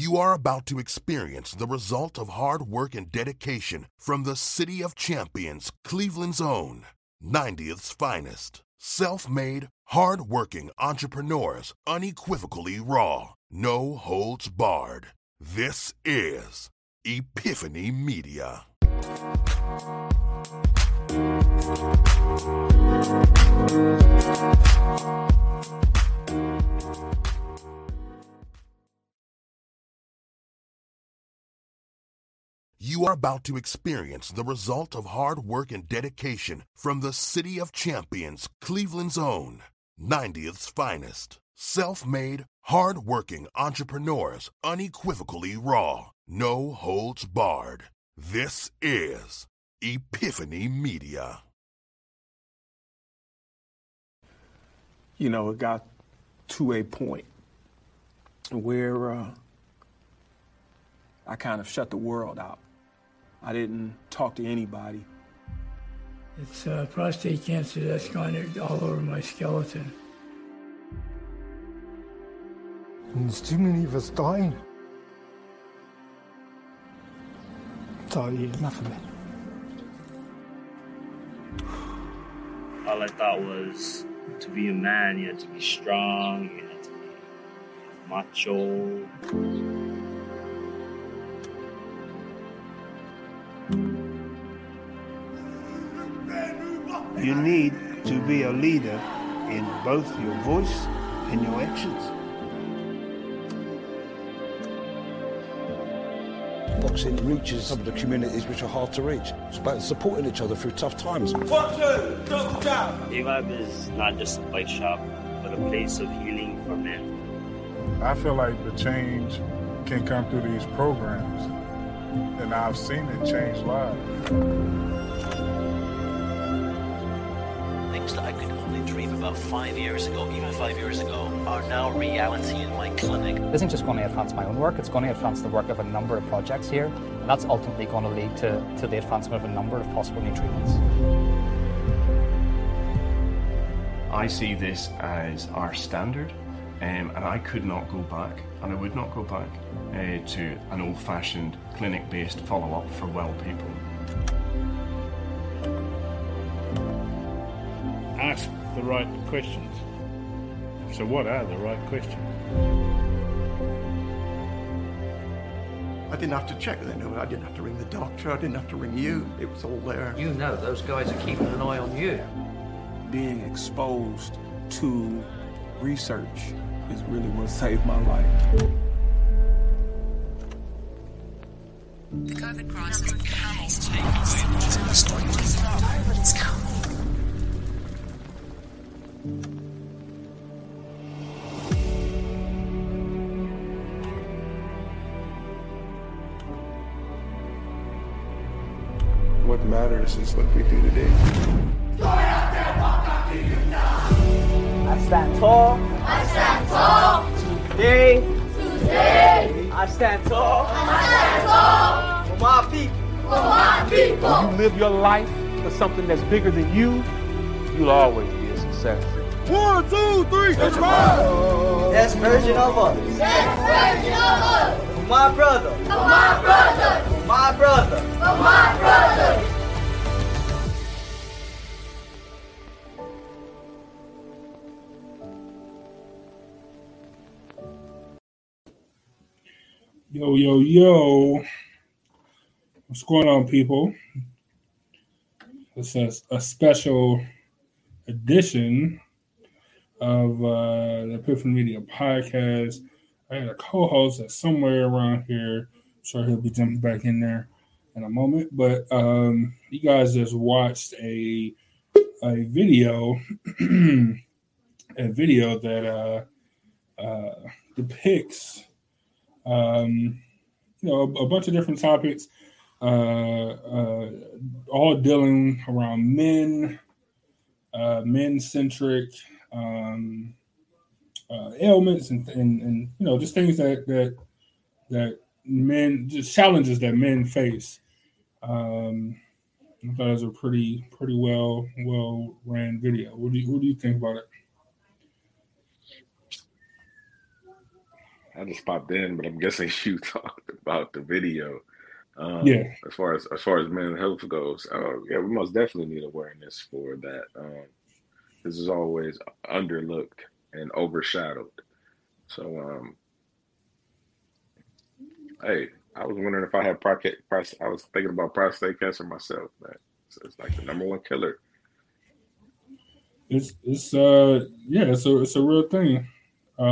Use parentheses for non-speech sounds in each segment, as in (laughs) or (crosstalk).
You are about to experience the result of hard work and dedication from the City of Champions, Cleveland's own, 90th's finest. Self made, hard working entrepreneurs, unequivocally raw, no holds barred. This is Epiphany Media. You are about to experience the result of hard work and dedication from the City of Champions, Cleveland's own, 90th's finest. Self made, hard working entrepreneurs, unequivocally raw, no holds barred. This is Epiphany Media. You know, it got to a point where uh, I kind of shut the world out. I didn't talk to anybody. It's uh, prostate cancer that's gone all over my skeleton. And there's too many of us dying. So yeah, enough of it. All I thought was to be a man, you had to be strong, you had to be macho. You need to be a leader in both your voice and your actions. Boxing reaches some of the communities which are hard to reach. It's about supporting each other through tough times. Hip Vibe is not just a fight shop, but a place of healing for men. I feel like the change can come through these programs, and I've seen it change lives. Five years ago, even five years ago, are now reality in my clinic. This isn't just going to advance my own work, it's going to advance the work of a number of projects here, and that's ultimately going to lead to, to the advancement of a number of possible new treatments. I see this as our standard, um, and I could not go back, and I would not go back uh, to an old fashioned clinic based follow up for well people. Ask the right questions. So, what are the right questions? I didn't have to check with anyone. I didn't have to ring the doctor. I didn't have to ring you. It was all there. You know those guys are keeping an eye on you. Being exposed to research is really what saved my life. COVID crisis What matters is what we do today. I stand tall. I stand tall. Today. Today. I stand tall. I stand tall. For my people. For my people. When you live your life for something that's bigger than you, you'll always be a success. One, two, three, let's go! Best version of us. Best version of us. For my brother. For my brother. For my brother. For my brother. Yo, yo, yo. What's going on, people? This is a special edition of uh, the Epiphany Media podcast. I had a co host that's somewhere around here. I'm sure he'll be jumping back in there in a moment. But um, you guys just watched a a video, (clears throat) a video that uh, uh, depicts um, you know, a, a, bunch of different topics, uh, uh, all dealing around men, uh, men centric um, uh, ailments, and, and and you know, just things that that that men, just challenges that men face. Um, I thought it was a pretty pretty well well ran video. What do you what do you think about it? I just popped in, but I'm guessing (laughs) you talked about the video. Um, Yeah. As far as as far as mental health goes, uh, yeah, we most definitely need awareness for that. Um, this is always underlooked and overshadowed. So, um, hey, I was wondering if I had prostate. I was thinking about prostate cancer myself, man. So it's like the number one killer. It's it's uh yeah, it's a it's a real thing.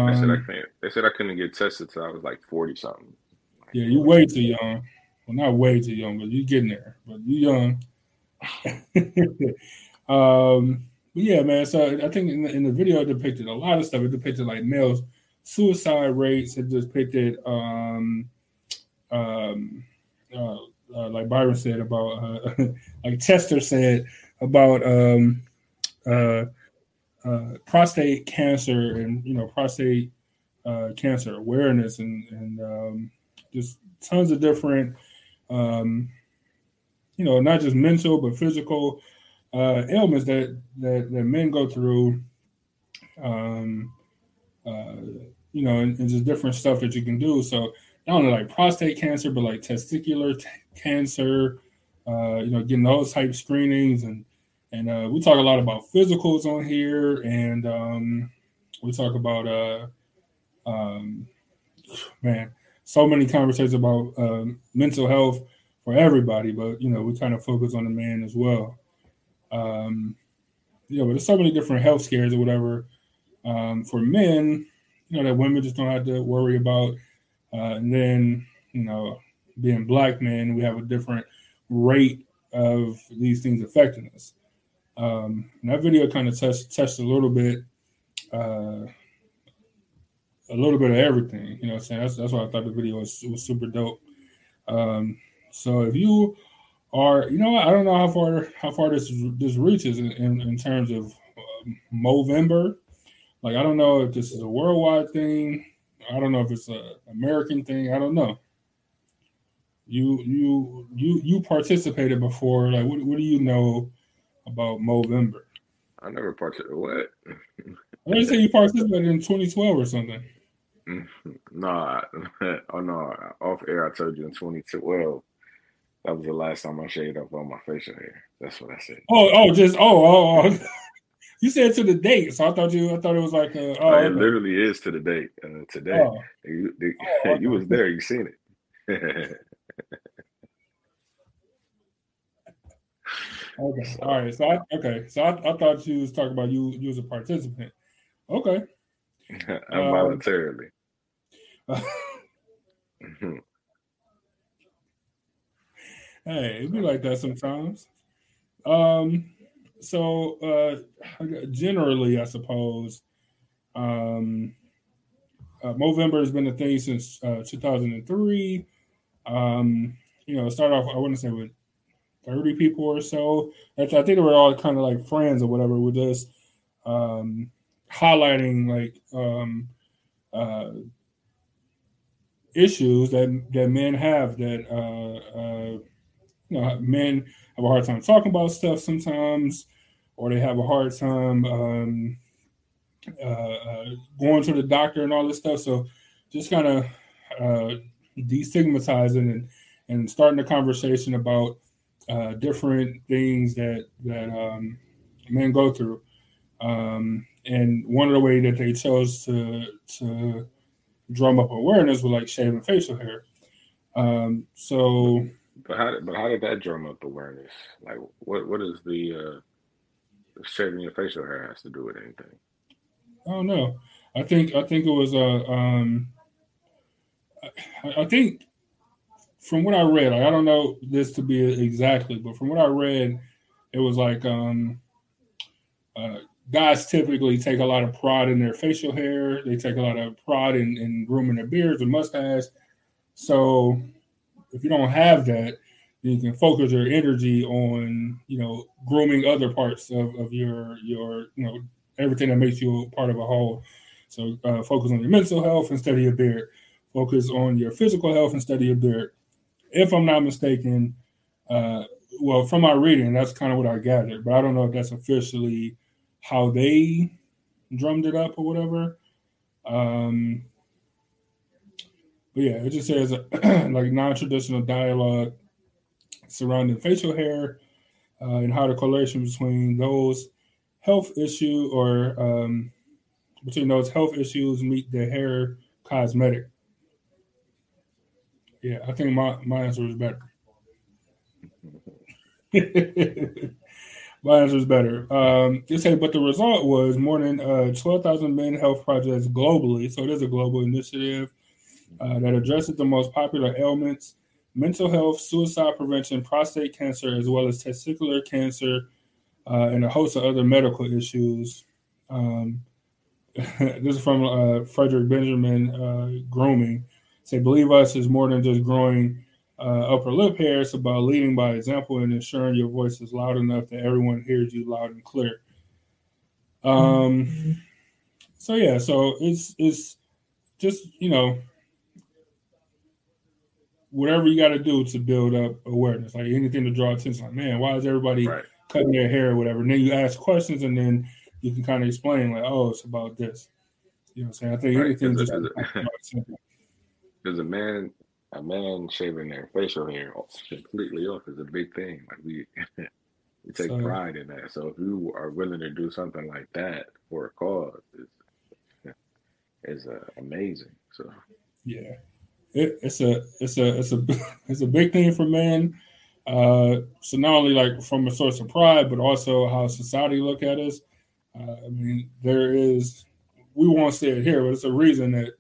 They said I Um, can't. They said I couldn't get tested till I was like forty something. yeah, you way too young. Well, not way too young, but you're getting there. But you're young. (laughs) um, but yeah, man. So I think in the, in the video it depicted a lot of stuff. It depicted like males suicide rates. It depicted um, um, uh, uh, like Byron said about uh, (laughs) like Chester said about um, uh, uh, prostate cancer and you know prostate uh, cancer awareness and and um, just tons of different um, you know not just mental but physical uh, ailments that, that that men go through um, uh, you know and, and just different stuff that you can do. So not only like prostate cancer but like testicular t- cancer uh, you know getting those type screenings. And and uh, we talk a lot about physicals on here, and um, we talk about uh, um, man, so many conversations about um, mental health for everybody, but you know we kind of focus on the man as well. Um, you know, but there's so many different health scares or whatever um, for men. You know that women just don't have to worry about, uh, and then you know being black men, we have a different rate of these things affecting us. Um, that video kind of touched touched a little bit, uh, a little bit of everything. You know, I'm saying that's that's why I thought the video was was super dope. Um, so if you are, you know, I don't know how far how far this this reaches in, in, in terms of um, Movember. Like I don't know if this is a worldwide thing. I don't know if it's a American thing. I don't know. You you you you participated before. Like what what do you know about Movember? I never participated. What? I didn't say you participated in 2012 or something. (laughs) no, I- (laughs) oh no. Off air, I told you in 2012. That was the last time I shaved up on my facial hair. That's what I said. Oh, oh, just oh, oh, oh. (laughs) you said to the date, so I thought you, I thought it was like, uh, oh, it okay. literally is to the date. Uh, today, Oh. you, the- Oh, (laughs) you was there. You seen it. (laughs) okay, all right. So I, okay, so I, I thought you was talking about you, you was a participant. Okay, Involuntarily. Hey, it'd be like that sometimes. Um, so uh, generally, I suppose, um, uh, Movember has been a thing since uh, 2003. Um, you know, start off, I want to say with 30 people or so. I think they were all kind of like friends or whatever with us, um, highlighting like um, uh, issues that that men have that uh, uh, you know men have a hard time talking about stuff sometimes, or they have a hard time um, uh, uh, going to the doctor and all this stuff. So just kind of uh, destigmatizing and and starting a conversation about uh, different things that that um, men go through. Um, and one of the way that they chose to to drum up awareness was like shaving facial hair. Um, so But how but how did that drum up awareness? Like what what is the uh shaving your facial hair has to do with anything? I don't know. I think I think it was a. Um, I, I think from what I read, I don't know this to be exactly, but from what I read, it was like um, uh, guys typically take a lot of pride in their facial hair. They take a lot of pride in, in grooming their beards and mustaches. So if you don't have that, you can focus your energy on you know grooming other parts of, of your your you know everything that makes you part of a whole. So uh, focus on your mental health instead of your beard. Focus on your physical health instead of your beard. If I'm not mistaken, uh, well, from my reading, that's kind of what I gathered, but I don't know if that's officially how they drummed it up or whatever. Um, but yeah, it just says (clears throat) like non-traditional dialogue surrounding facial hair uh, and how the correlation between those health issue or um, between those health issues meet the hair cosmetic. Yeah, I think my, my answer is better. (laughs) my answer is better. Um, they say, but the result was more than uh, 12,000 men health projects globally. So it is a global initiative uh, that addresses the most popular ailments mental health, suicide prevention, prostate cancer, as well as testicular cancer, uh, and a host of other medical issues. Um, (laughs) this is from uh, Frederick Benjamin uh, Grooming. Say, believe us is more than just growing uh, upper lip hair. It's about leading by example and ensuring your voice is loud enough that everyone hears you loud and clear. Um, so yeah, so it's it's just you know whatever you got to do to build up awareness, like anything to draw attention. Like, man, why is everybody right. cutting their hair or whatever? And then you ask questions, and then you can kind of explain, like, oh, it's about this. You know what I'm saying? I think right. anything just because (laughs) a man, a man shaving their facial hair completely off is a big thing. Like we, (laughs) we take so, pride in that. So if you are willing to do something like that for a cause, is (laughs) is uh, amazing. So yeah it, it's a it's a it's a (laughs) it's a big thing for men. Uh, so not only like from a source of pride, but also how society look at us. Uh, I mean, there is we won't say it here, but it's a reason that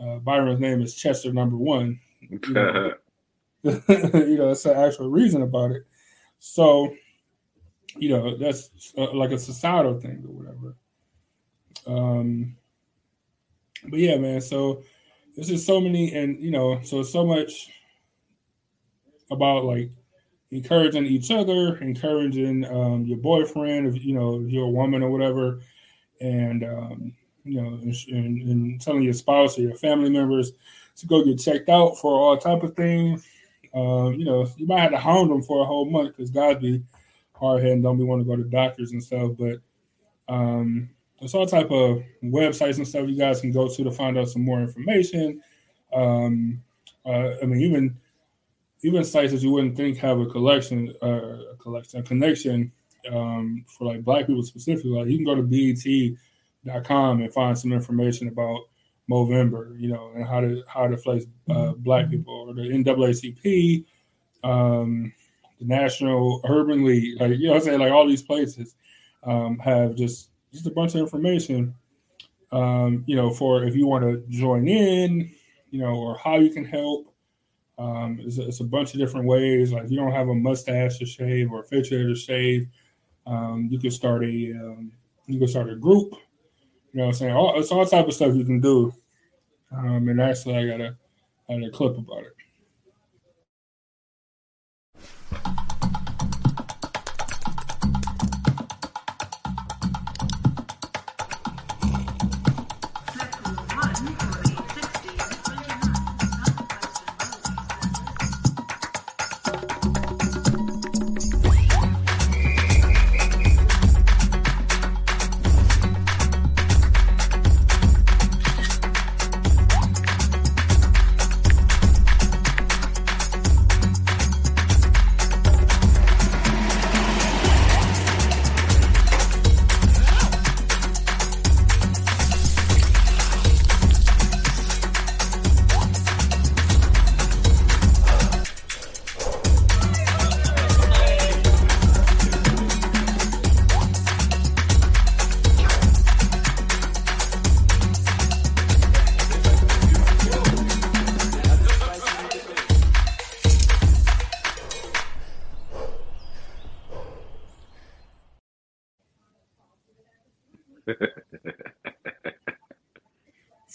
uh, Byron's name is Chester Number One. You know, (laughs) (laughs) you know, it's an actual reason about it. So, you know, that's uh, like a societal thing or whatever. Um, but yeah, man. So there's just so many, and you know, so so much about like encouraging each other, encouraging um, your boyfriend, if you know, if you're a woman or whatever, and um, you know, and, and, telling your spouse or your family members to go get checked out for all type of things. Uh, you know, you might have to hound them for a whole month because God be hard headed and don't be want to go to doctors and stuff. But um, there's all type of websites and stuff you guys can go to to find out some more information. Um, uh, I mean, even even sites that you wouldn't think have a collection, uh, a collection, a connection um, for like Black people specifically. Like you can go to BET.com and find some information about Movember, you know, and how to how to place uh, Black people or the NAACP, um, the National Urban League, like you know, I'm saying like all these places um, have just just a bunch of information. Um, you know, for if you want to join in, you know, or how you can help. Um, it's, a, it's, a, bunch of different ways. Like you don't have a mustache to shave or a facial to shave, um, you can start a um, you can start a group. You know, I'm saying all, it's all type of stuff you can do. Um, and actually, I got a I got a clip about it.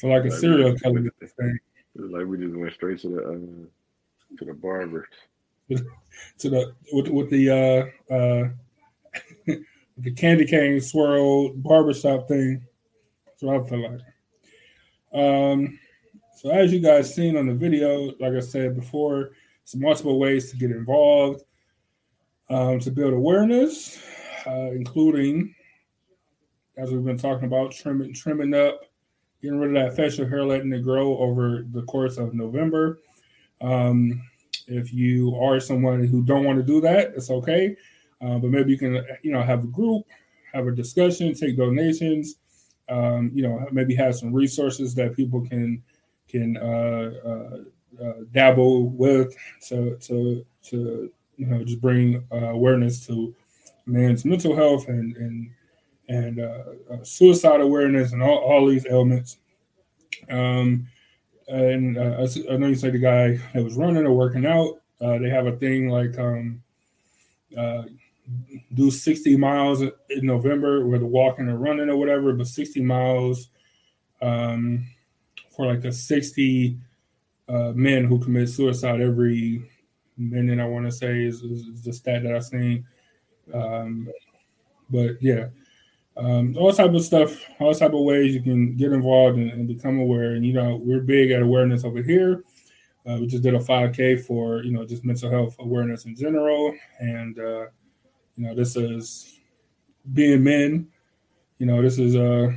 For like a like serial killer thing. Like we just went straight to the uh, to the barber. (laughs) to the with with the uh uh (laughs) the candy cane swirl barbershop thing. That's what I feel like. Um so as you guys seen on the video, like I said before, some multiple ways to get involved, um, to build awareness, uh, including as we've been talking about trimming trimming up getting rid of that facial hair, letting it grow over the course of November. Um, if you are someone who don't want to do that, it's okay. Uh, but maybe you can, you know, have a group, have a discussion, take donations. Um, you know, maybe have some resources that people can can uh, uh, uh, dabble with to to to you know just bring uh, awareness to men's mental health and and and uh, uh, suicide awareness and all, all these elements. Um, and uh, I I know you said the guy that was running or working out. Uh, they have a thing like um, uh, do 60 miles in November, whether walking or running or whatever, but 60 miles um, for like a 60 uh, men who commit suicide every minute, I want to say, is, is, is the stat that I've seen. Um, but yeah, um, all type of stuff, all type of ways you can get involved and, and become aware. And you know, we're big at awareness over here. Uh, we just did a 5K for you know just mental health awareness in general, and uh, you know this is being men. You know this is uh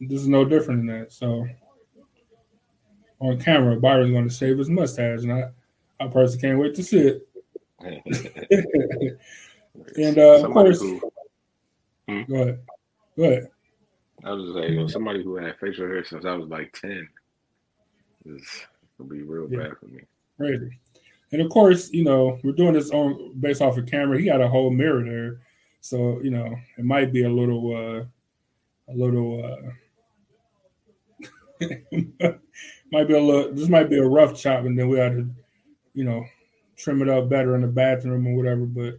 this is no different than that. So on camera, Byron's going to shave his mustache, and I I personally can't wait to see it. (laughs) (laughs) and uh, of course, who- Hmm? go ahead, go ahead. I was like, saying, you know, somebody who had facial hair since I was like ten is gonna be real Yeah. bad for me. Crazy. And of course, you know, we're doing this on based off of camera. He got a whole mirror there. So, you know, it might be a little uh a little uh (laughs) might be a little this might be a rough chop and then we had to, you know, trim it up better in the bathroom or whatever. But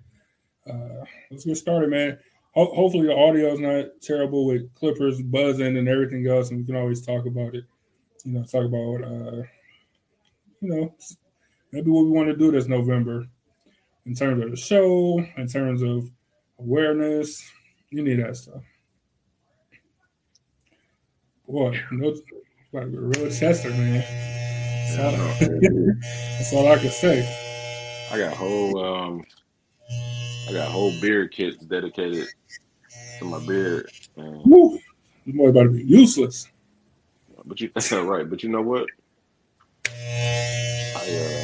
uh let's get started, man. Ho- hopefully the audio is not terrible with clippers buzzing and everything else, and we can always talk about it. You know, talk about uh you know maybe what we want to do this November in terms of the show, in terms of awareness. You need that stuff. Boy, no, be a real Chester, man. That's all, (laughs) that's all I can say. I got a whole um I got a whole beard kits dedicated to my beard. Man. Woo! Boy about to be useless. But you that's not right. But you know what? I uh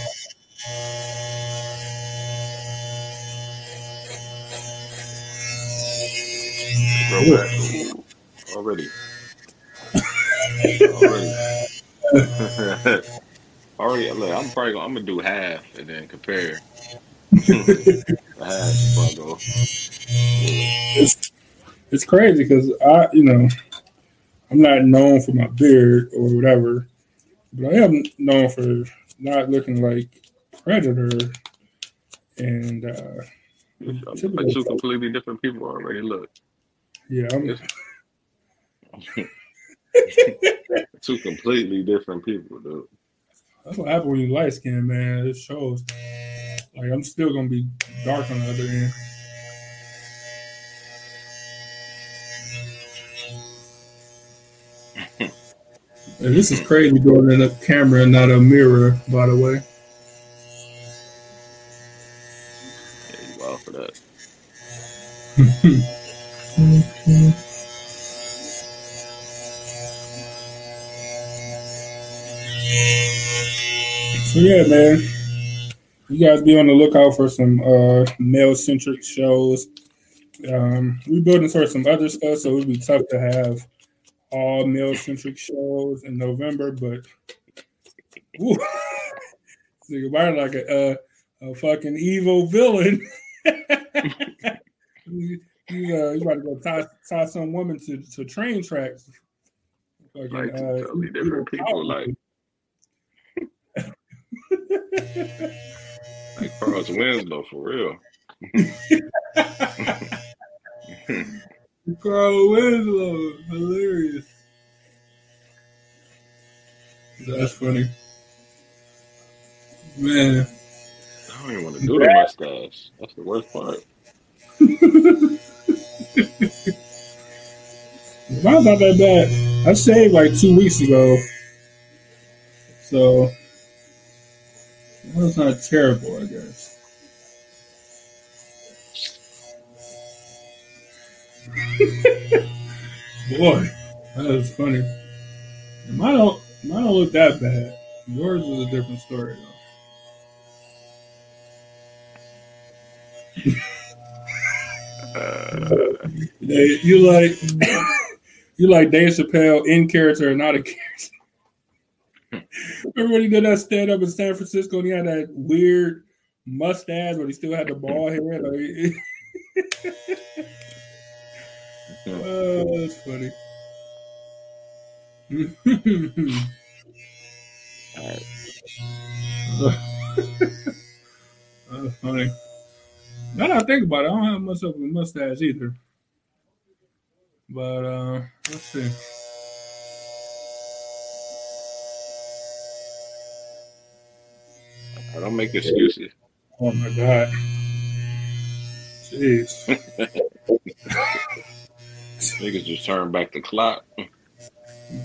grow back Ooh, already. already. (laughs) already look, I'm probably gonna I'm gonna do half and then compare. (laughs) half bundle. It's, it's crazy because I, you know, I'm not known for my beard or whatever, but I am known for not looking like Predator and uh, Like typical two folk. completely different people already. Look. Yeah, I'm, (laughs) two completely different people, dude. that's what happens when you light skin, man. It shows. Like I'm still gonna be dark on the other end. (laughs) And this is crazy doing it in a camera and not a mirror, by the way. Yeah, you wild for that. (laughs) So yeah, man. You guys be on the lookout for some uh male centric shows. Um we building towards some other stuff, so it'd be tough to have all male centric shows in November, but Ooh. (laughs) Nigga, Byron like a, uh, a fucking evil villain. (laughs) you, you, uh, you about to go tie, tie some woman to, to train tracks. Fucking, Like uh, totally different people. Like (laughs) like Carlos Winslow for real. (laughs) Carl Winslow, hilarious. That's funny. Man. I don't even want to do the mustache. That's the worst part. Mine's not that bad. I shaved like two weeks ago. So that's not terrible, I guess. (laughs) Boy, that was funny. Mine don't, mine don't look that bad. Yours is a different story, though. (laughs) They- you like you like Dave Chappelle in character or not a character. (laughs) Remember when he did that stand up in San Francisco and he had that weird mustache, but he still had the bald head? Like, (laughs) oh, that's funny. (laughs) That's funny. Now that I think about it, I don't have much of a mustache either. But uh let's see. I don't make excuses. Oh my god. Jeez. (laughs) Niggas just turn back the clock.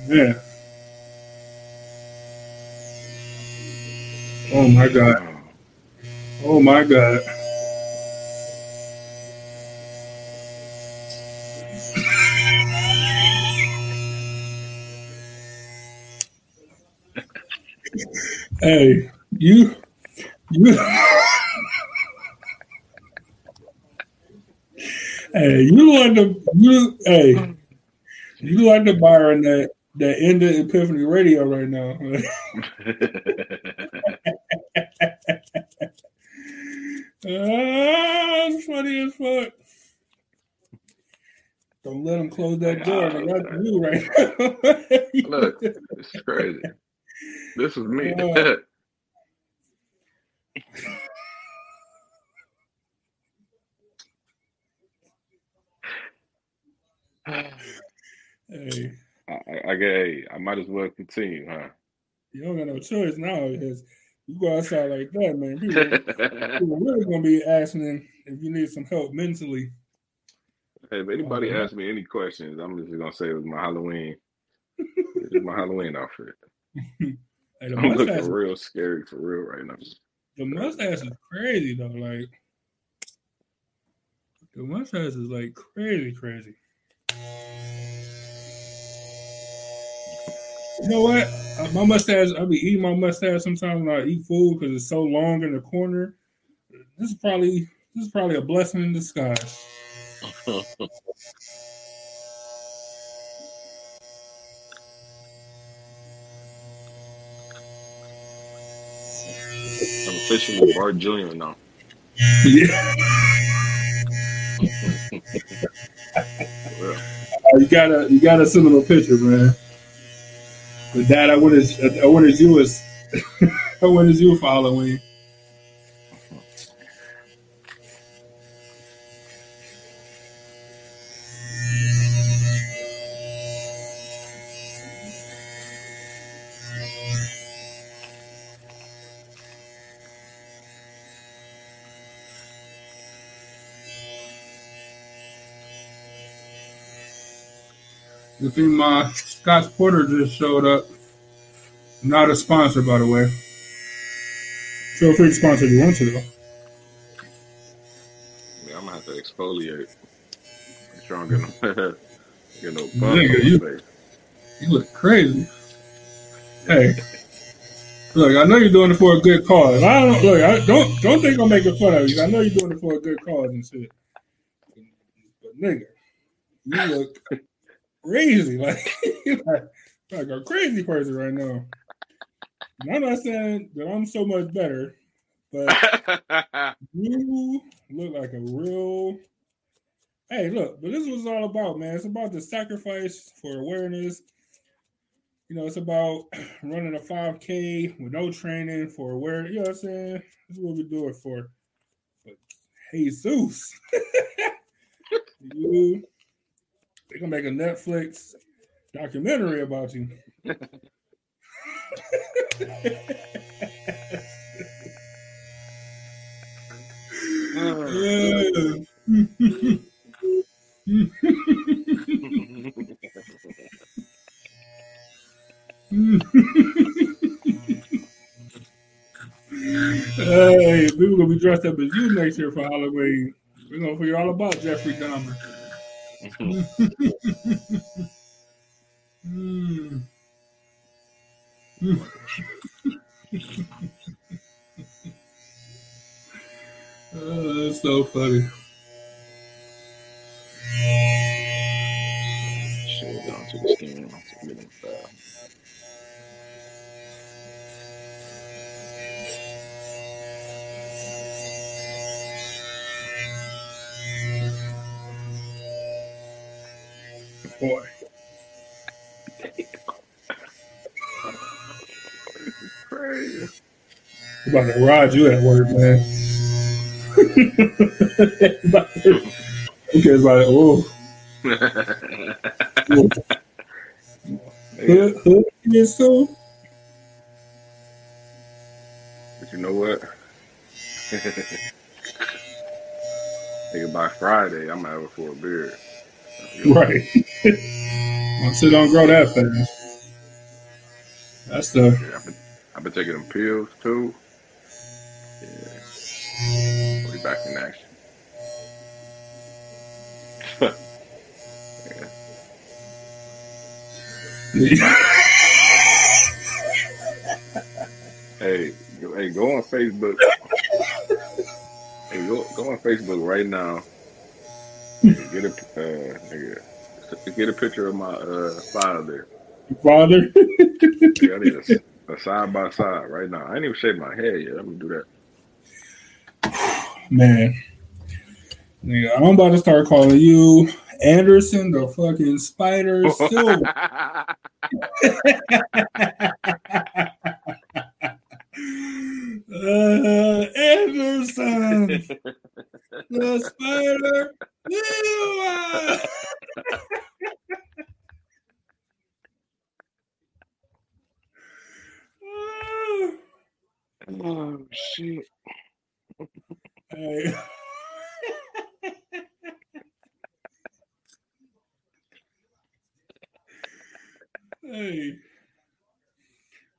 Yeah. Oh my god. Oh my god. (laughs) hey, you you Hey, you like the you hey you like the Byron that that ended Epiphany Radio right now. It's funny as fuck. Don't let them close that door. They got you right now. (laughs) Look, it's crazy. This is me. Uh, (laughs) hey, I, I, I I might as well continue, huh? you don't got no choice now because you go outside like that, man. People, (laughs) people really gonna be asking if you need some help mentally. Hey, if anybody Oh, asks me any questions, I'm just gonna say it was my Halloween. (laughs) it's my Halloween outfit. Hey, I'm looking real scary for real right now. The mustache is crazy though. Like the mustache is like crazy, crazy. You know what? Uh, my mustache, I be eating my mustache sometimes when I eat food because it's so long in the corner. This is probably this is probably a blessing in disguise. (laughs) I'm officially Bart Jr. now. Yeah. (laughs) You gotta you gotta send him a picture, man. But dad, I went as I went as you as (laughs) I went you for Halloween. Uh, the thing my Scotch Porter just showed up. Not a sponsor, by the way. Feel free to sponsor if you want to, though. Yeah, I'm gonna have to exfoliate. Make sure I don't get no, get no bumps Nigga, on you- face. You look crazy. Hey, look, I know you're doing it for a good cause. I don't look. I don't don't think I'm making fun of you. I know you're doing it for a good cause and shit. But nigga, you look crazy, (laughs) like like, like a crazy person right now. And I'm not saying that I'm so much better, but (laughs) you look like a real. Hey, look, but this is what it's all about, man. It's about the sacrifice for awareness. You know, it's about (clears throat) running a 5K with no training for awareness. You know what I'm saying? This is what we do it for. But Jesus, (laughs) you, they're gonna make a Netflix documentary about you. (laughs) hey, people gonna be dressed up as you next year for Halloween. We're gonna figure all about Jeffrey Dahmer. (laughs) Oh, that's so funny. Shit, down to the. Boy. Crazy. I'm about to ride you at work, man. Who cares (laughs) about it? Oh, hood, kids too. But you know what? (laughs) Nigga, by Friday, I'm out for a beard. (laughs) Right. My shit don't grow that fast. That's the Yeah, I've been, I've been taking them pills too. Yeah. We'll be back in action. (laughs) Hey, go, hey, go on Facebook. hey, go go on Facebook right now. Get a uh, nigga, get a picture of my uh father. father. (laughs) Yeah, I need a, a side by side right now. I ain't even shaved my head yet. I'm gonna do that. (sighs) Man. Nigga, I'm about to start calling you Anderson the fucking Spider Silver. (laughs) (laughs) uh, Anderson the Spider Silver. Oh shit. Hey. (laughs) hey.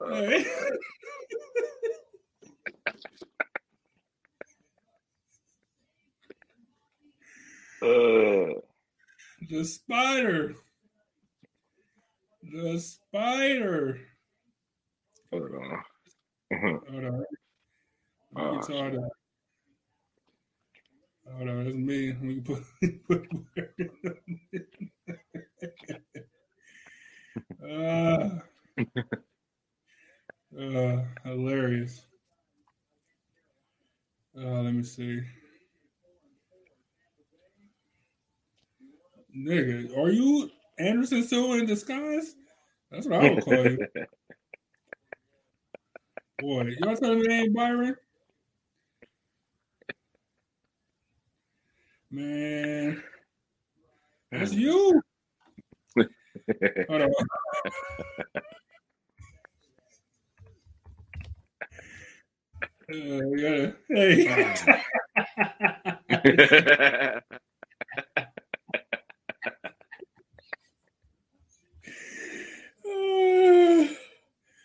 Uh, The spider. The spider. hold on. Hold on. Oh, It's hard to- Hold on, that's me. We can put, (laughs) put (laughs) uh, hilarious. Uh, let me see. Nigga, are you Anderson in disguise? That's what I would call you. (laughs) Boy, y'all telling me ain't Byron? Man, that's you. (laughs) Hold on. Uh, we gotta, hey. (laughs)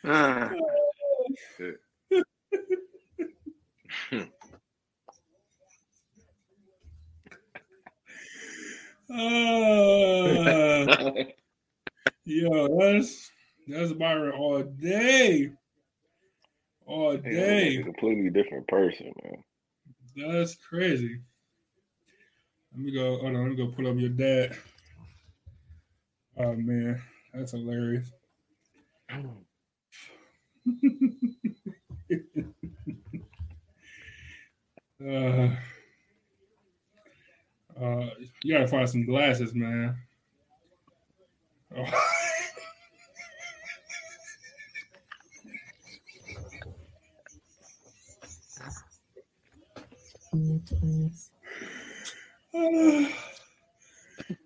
Ah, shit. Uh, yo, that's that's Byron all day, all day. completely different person, man. That's crazy. Let me go. Hold on. Let me go pull up your dad. Oh man, that's hilarious. (laughs) uh, uh, you gotta find some glasses, man. Oh.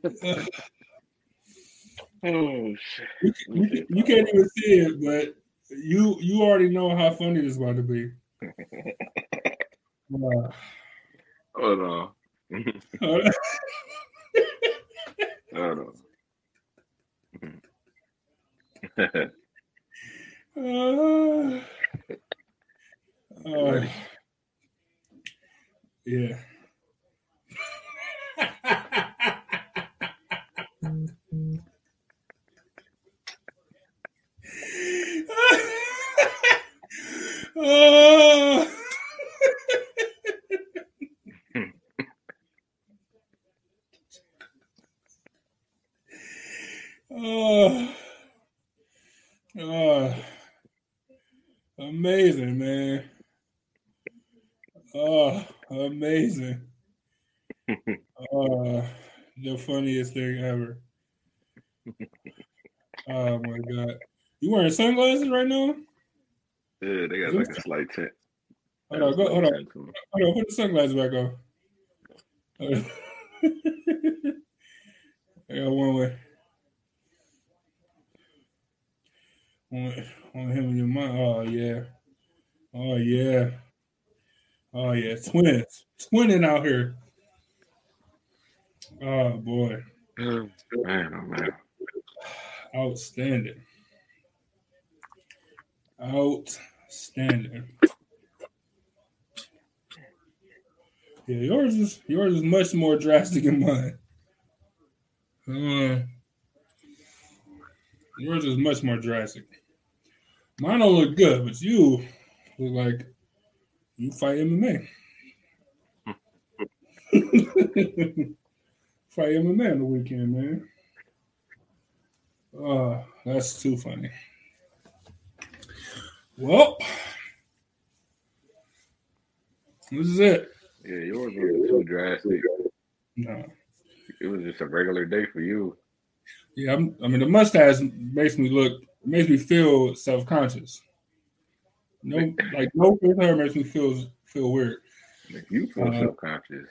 (laughs) Oh shit. You, you, you can't even see it, but you you already know how funny this is about to be. (laughs) Uh, Hold on. Hold don't know. Uh, (laughs) uh, yeah. (laughs) amazing, man. Oh, amazing. Uh, the funniest thing ever. Oh my god. You wearing sunglasses right now? Yeah, they got like a slight tint. Hold on, go, hold on. Hold on, put the sunglasses back on. (laughs) I got one way. On, on him in your mind. Oh yeah. Oh yeah. Oh yeah. Twins. Twinning out here. Oh boy. Man, oh man. Outstanding. Outstanding. Yeah, yours is yours is much more drastic than mine. Uh, yours is much more drastic. Mine don't look good, but you look like you fight MMA. (laughs) fight MMA on the weekend, man. Uh, that's too funny. Well, this is it. Yeah, yours was too drastic. No. It was just a regular day for you. Yeah, I'm, I mean the mustache makes me look makes me feel self conscious. No, like no hair makes me feel feel weird. If you feel Uh, self conscious,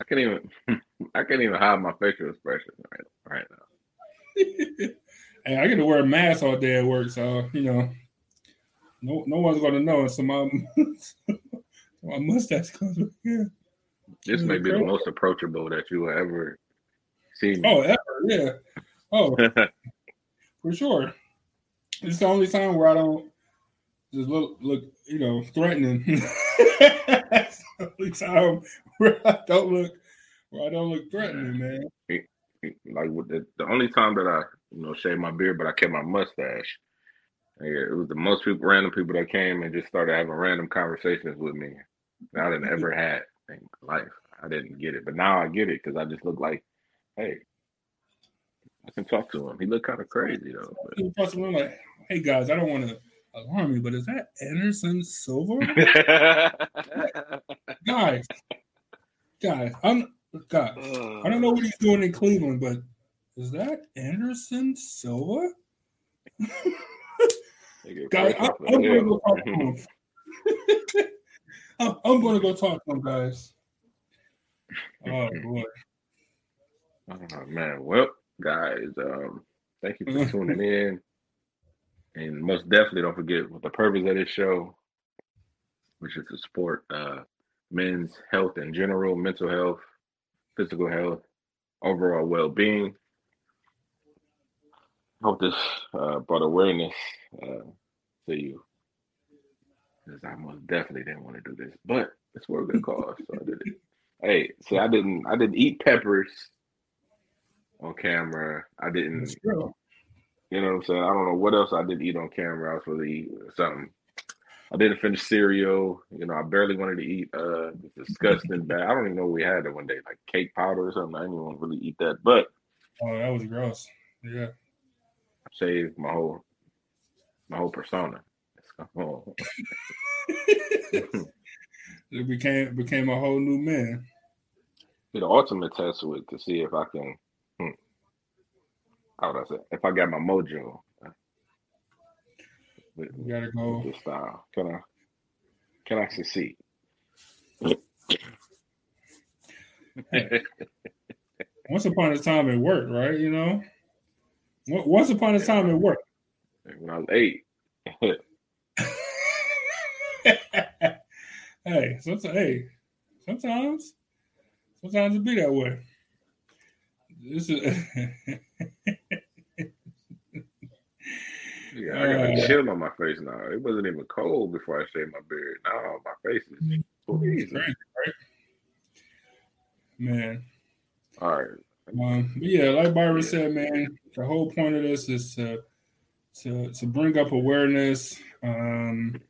I can't even (laughs) I can't even hide my facial expression right right now. (laughs) Hey, I get to wear a mask all day at work, so you know, no no one's gonna know. So my (laughs) my mustache comes back in. This may be the most approachable that you will ever see me. Oh, ever, yeah. Oh, for sure. It's the only time where I don't just look look, you know, threatening. The only time where I don't look where I don't look threatening, man. like with the, the only time that I, you know, shaved my beard, but I kept my mustache. Yeah, it was the most people, random people that came and just started having random conversations with me. that I didn't ever had in life. I didn't get it, but now I get it because I just look like, hey, I can talk to him. He looked kind of crazy though. but- People talk to me, I'm like, hey guys, I don't want to alarm me, but is that Anderson Silva? (laughs) guys, guys, I'm guys. I don't know what he's doing in Cleveland, but is that Anderson Silva? guys, I, I'm going to go talk to him. I'm, I'm going to go talk to him, guys. Oh boy. Oh man, well, guys, um, thank you for tuning in, and most definitely don't forget what the purpose of this show, which is to support uh, men's health in general, mental health, physical health, overall well-being. Hope this uh, brought awareness uh, to you, because I most definitely didn't want to do this, but it's a good cause, so I did it. Hey, see, I didn't, I didn't eat peppers on camera. I didn't. You know what I'm saying? I don't know what else I didn't eat on camera. I was supposed to eat something. I didn't finish cereal. You know, I barely wanted to eat uh disgusting (laughs) bad. I don't even know what we had it one day, like cake powder or something. I didn't even really eat that, but Oh, that was gross. Yeah. I saved my whole my whole persona. (laughs) Oh. (laughs) It became became a whole new man. the ultimate test was to see if I can. How would I say? If I got my mojo. uh, With, You gotta go. with style. Can I? Can I succeed? (laughs) Once upon a time it worked, right? You know, Once- once upon a time it worked. (laughs) when I was eight. (laughs) hey, sometimes, hey, sometimes, sometimes it be that way. This is. Yeah, I got a chill on my face now. It wasn't even cold before I shaved my beard. Now my face is freezing. crazy, right? Man. All right. Um, but yeah, like Byron said, man, the whole point of this is to to to bring up awareness, um,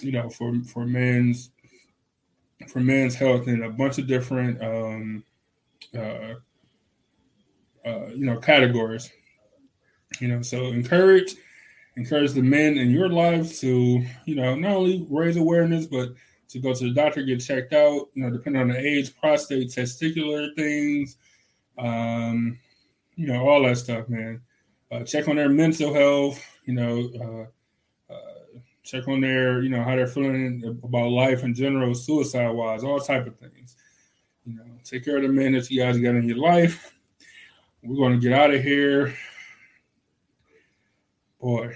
you know, for for men's for men's health in a bunch of different um, uh, uh, you know categories. You know, so encourage encourage the men in your life to, you know, not only raise awareness, but to go to the doctor, get checked out, you know, depending on the age, prostate, testicular things, um, you know, all that stuff, man. Uh, check on their mental health, you know, uh, uh, check on their, you know, how they're feeling about life in general, suicide wise, all type of things. You know, take care of the men that you guys got in your life. We're going to get out of here. Boy,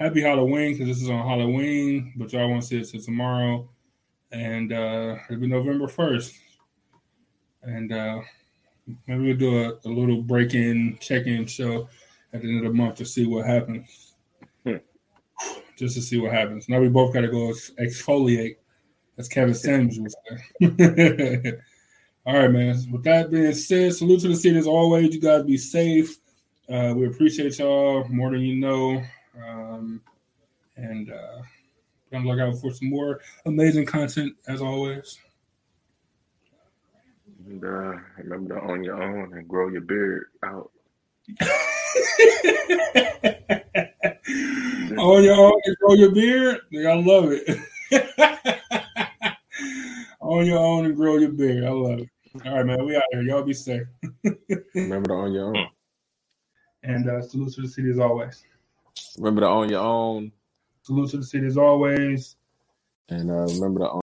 happy Halloween because this is on Halloween, but y'all won't see it till tomorrow. And uh, it'll be November 1st. And uh, maybe we'll do a, a little break in, check in show at the end of the month to see what happens. Hmm. Just to see what happens. Now we both got to go exfoliate, as Kevin Samuels would say. (laughs) All right, man. With that being said, salute to the city as always. You guys be safe. Uh, we appreciate y'all more than you know. Um, and uh, gonna look out for some more amazing content as always. And, uh, remember to own your own and grow your beard out. (laughs) own your own and grow your beard. Like, I love it. (laughs) own your own and grow your beard. I love it. All right, man. We out here. Y'all be safe. (laughs) Remember to own your own. And uh, salute to the city as always. Remember to own your own. Salute to the city as always. And uh, remember to own.